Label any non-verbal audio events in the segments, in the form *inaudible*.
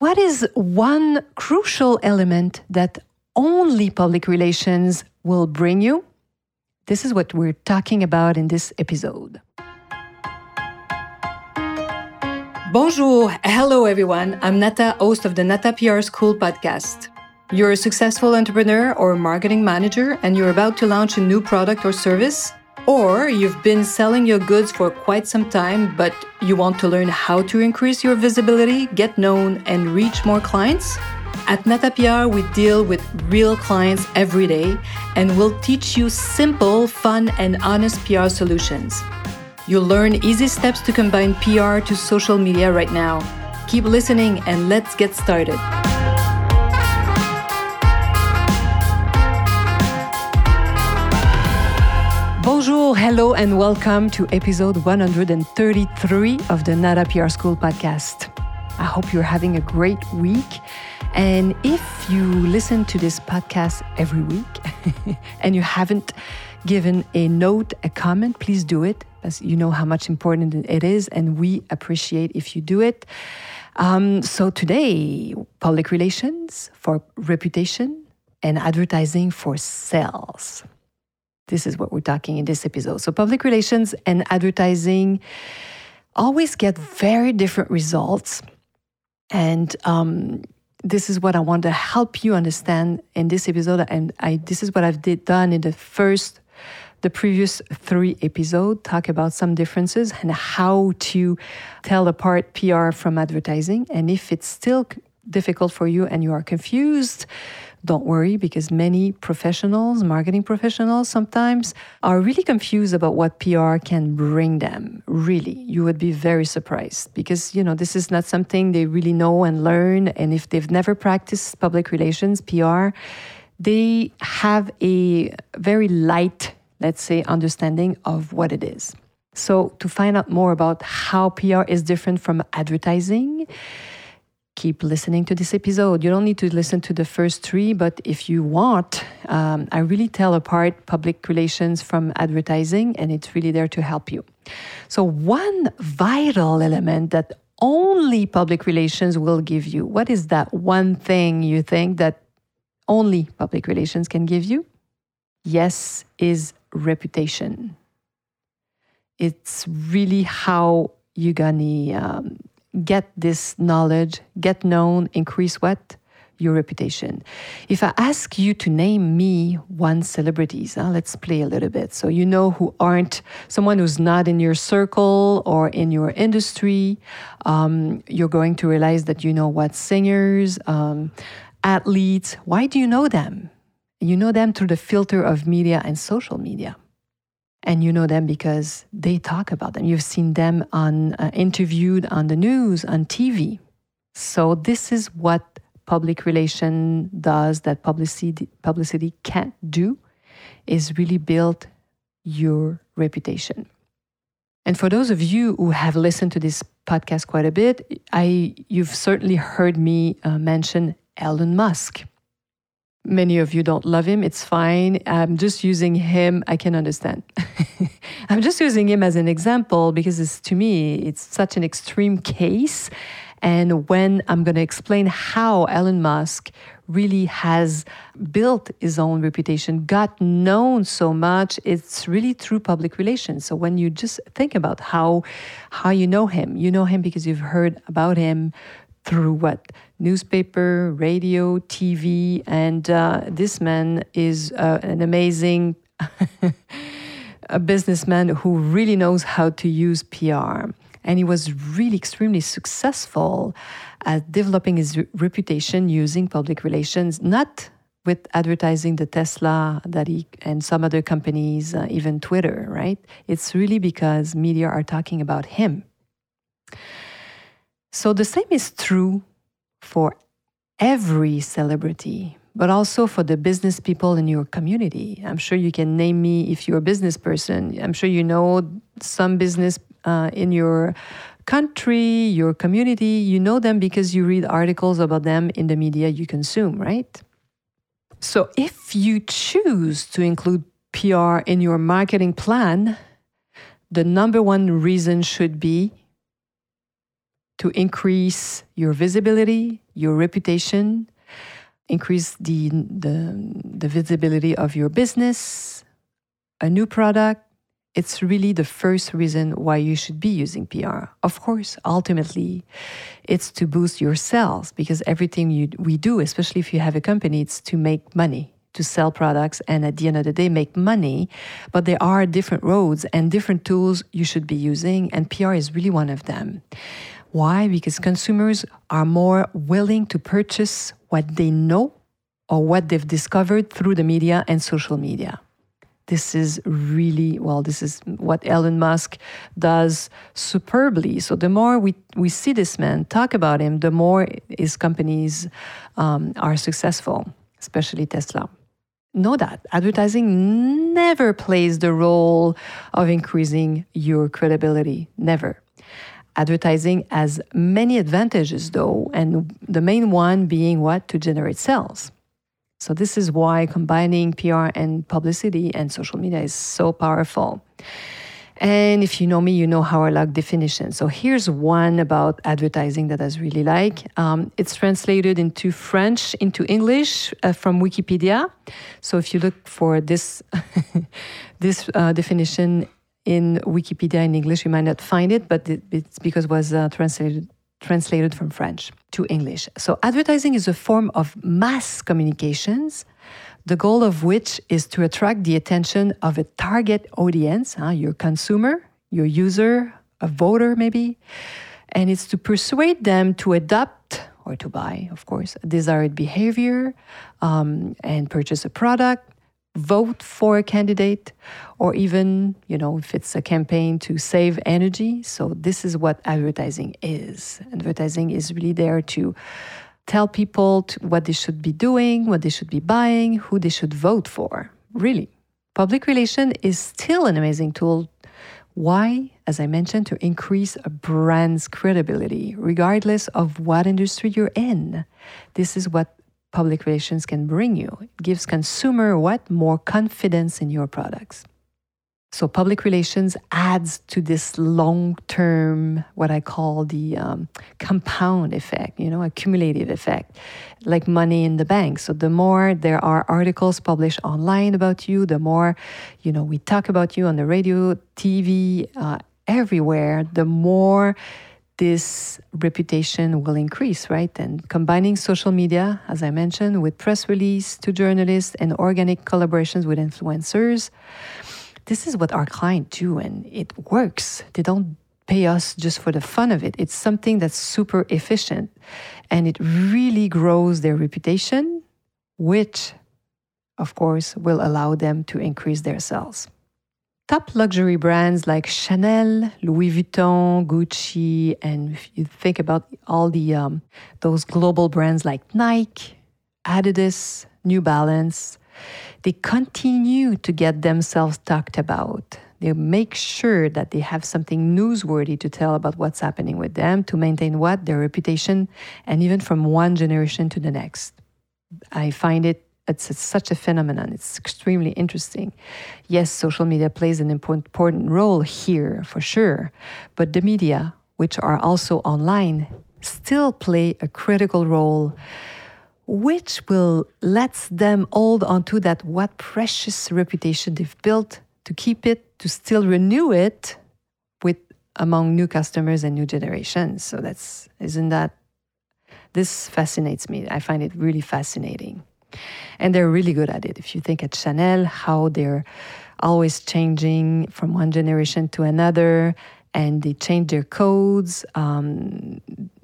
What is one crucial element that only public relations will bring you? This is what we're talking about in this episode. Bonjour, hello everyone. I'm Nata, host of the Nata PR School podcast. You're a successful entrepreneur or marketing manager and you're about to launch a new product or service? Or you've been selling your goods for quite some time, but you want to learn how to increase your visibility, get known, and reach more clients? At NataPR, we deal with real clients every day and we'll teach you simple, fun, and honest PR solutions. You'll learn easy steps to combine PR to social media right now. Keep listening and let's get started. Bonjour, hello, and welcome to episode 133 of the Nata PR School podcast. I hope you're having a great week. And if you listen to this podcast every week *laughs* and you haven't given a note, a comment, please do it, as you know how much important it is, and we appreciate if you do it. Um, so today, public relations for reputation and advertising for sales. This is what we're talking in this episode. So, public relations and advertising always get very different results. And um, this is what I want to help you understand in this episode. And I, this is what I've did, done in the first, the previous three episodes, talk about some differences and how to tell apart PR from advertising. And if it's still difficult for you and you are confused, don't worry because many professionals, marketing professionals, sometimes are really confused about what PR can bring them. Really, you would be very surprised because, you know, this is not something they really know and learn. And if they've never practiced public relations, PR, they have a very light, let's say, understanding of what it is. So, to find out more about how PR is different from advertising, keep listening to this episode. You don't need to listen to the first three, but if you want, um, I really tell apart public relations from advertising, and it's really there to help you. So, one vital element that only public relations will give you what is that one thing you think that only public relations can give you? Yes, is reputation. It's really how you're gonna um, get this knowledge, get known, increase what? Your reputation. If I ask you to name me one celebrities, huh, let's play a little bit. So you know who aren't someone who's not in your circle or in your industry. Um, you're going to realize that you know what singers, um, athletes. Why do you know them? You know them through the filter of media and social media and you know them because they talk about them. You've seen them on uh, interviewed on the news, on TV. So this is what public relation does that publicity publicity can't do is really build your reputation. And for those of you who have listened to this podcast quite a bit, I you've certainly heard me uh, mention Elon Musk. Many of you don't love him. It's fine. I'm just using him. I can understand. *laughs* I'm just using him as an example because it's, to me, it's such an extreme case. And when I'm going to explain how Elon Musk really has built his own reputation, got known so much, it's really through public relations. So when you just think about how how you know him, you know him because you've heard about him through what newspaper, radio, TV, and uh, this man is uh, an amazing *laughs* a businessman who really knows how to use PR. And he was really extremely successful at developing his re reputation using public relations, not with advertising the Tesla that he and some other companies, uh, even Twitter, right? It's really because media are talking about him. So the same is true for every celebrity, but also for the business people in your community. I'm sure you can name me if you're a business person. I'm sure you know some business uh, in your country, your community. You know them because you read articles about them in the media you consume, right? So if you choose to include PR in your marketing plan, the number one reason should be to increase your visibility, your reputation, increase the, the, the visibility of your business, a new product, it's really the first reason why you should be using PR. Of course, ultimately, it's to boost your sales because everything you, we do, especially if you have a company, it's to make money, to sell products, and at the end of the day, make money. But there are different roads and different tools you should be using, and PR is really one of them. Why? Because consumers are more willing to purchase what they know or what they've discovered through the media and social media. This is really well this is what elon musk does superbly. So the more we, we see this man talk about him the more his companies um, are successful especially tesla. Know that advertising never plays the role of increasing your credibility. Never advertising has many advantages though and the main one being what to generate sales so, this is why combining PR and publicity and social media is so powerful. And if you know me, you know how I like definitions. So here's one about advertising that I really like. Um, it's translated into French, into English uh, from Wikipedia. So if you look for this *laughs* this uh, definition in Wikipedia in English, you might not find it, but it, it's because it was uh, translated translated from French to English. So, advertising is a form of mass communications, the goal of which is to attract the attention of a target audience, huh, your consumer, your user, a voter maybe, and it's to persuade them to adopt or to buy, of course, a desired behavior um, and purchase a product vote for a candidate or even, you know, if it's a campaign to save energy. So this is what advertising is. Advertising is really there to tell people to what they should be doing, what they should be buying, who they should vote for. Really. Public relation is still an amazing tool. Why? As I mentioned, to increase a brand's credibility, regardless of what industry you're in. This is what public relations can bring you. It gives consumer what? More confidence in your products. So public relations adds to this long-term, what I call the um, compound effect, you know, accumulative effect, like money in the bank. So the more there are articles published online about you, the more, you know, we talk about you on the radio, TV, uh, everywhere, the more this reputation will increase, right? And combining social media, as I mentioned, with press release to journalists and organic collaborations with influencers, this is what our clients do, and it works. They don't pay us just for the fun of it. It's something that's super efficient, and it really grows their reputation, which, of course, will allow them to increase their sales top luxury brands like Chanel, Louis Vuitton, Gucci, and if you think about all the um, those global brands like Nike, Adidas, New Balance, they continue to get themselves talked about. They make sure that they have something newsworthy to tell about what's happening with them to maintain what their reputation and even from one generation to the next. I find it it's, it's, such a phenomenon. It's extremely interesting. Yes, social media plays an important role here for sure, but the media, which are also online, still play a critical role, which will let them hold onto that what precious reputation they've built to keep it, to still renew it with among new customers and new generations. So that's isn't that this fascinates me. I find it really fascinating. And they're really good at it. If you think at Chanel, how they're always changing from one generation to another, and they change their codes, um,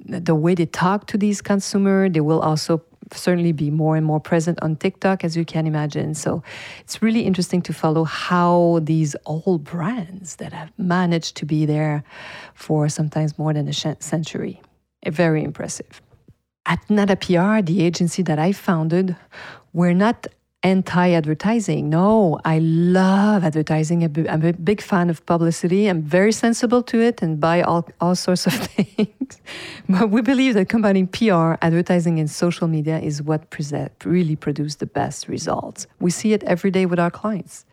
the way they talk to these consumers, they will also certainly be more and more present on TikTok, as you can imagine. So it's really interesting to follow how these old brands that have managed to be there for sometimes more than a century. Very impressive. At Nata PR, the agency that I founded, we're not anti advertising. No, I love advertising. I'm a big fan of publicity. I'm very sensible to it and buy all, all sorts of *laughs* things. but we believe that combining PR, advertising, and social media is what present, really produces the best results. We see it every day with our clients.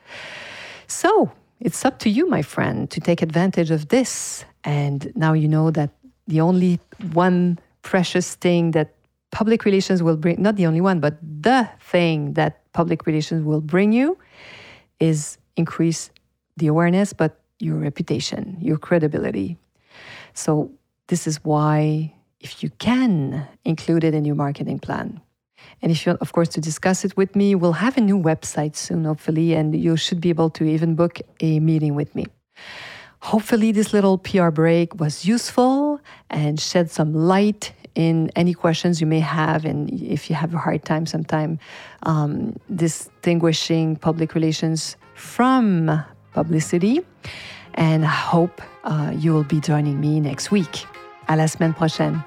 So it's up to you, my friend, to take advantage of this. And now you know that the only one precious thing that public relations will bring, not the only one, but the thing that public relations will bring you is increase the awareness, but your reputation, your credibility. So, this is why, if you can include it in your marketing plan, and if you want, of course, to discuss it with me, we'll have a new website soon, hopefully, and you should be able to even book a meeting with me. Hopefully, this little PR break was useful and shed some light in any questions you may have, and if you have a hard time sometime um, distinguishing public relations from publicity. And I hope uh, you will be joining me next week. À la semaine prochaine.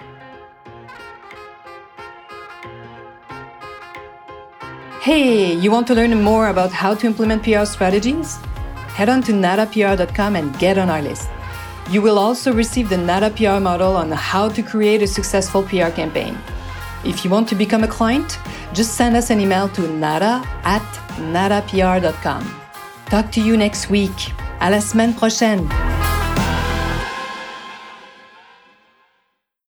Hey, you want to learn more about how to implement PR strategies? Head on to natapr.com and get on our list. You will also receive the NATA PR model on how to create a successful PR campaign. If you want to become a client, just send us an email to nata at natapr.com. Talk to you next week. À la semaine prochaine.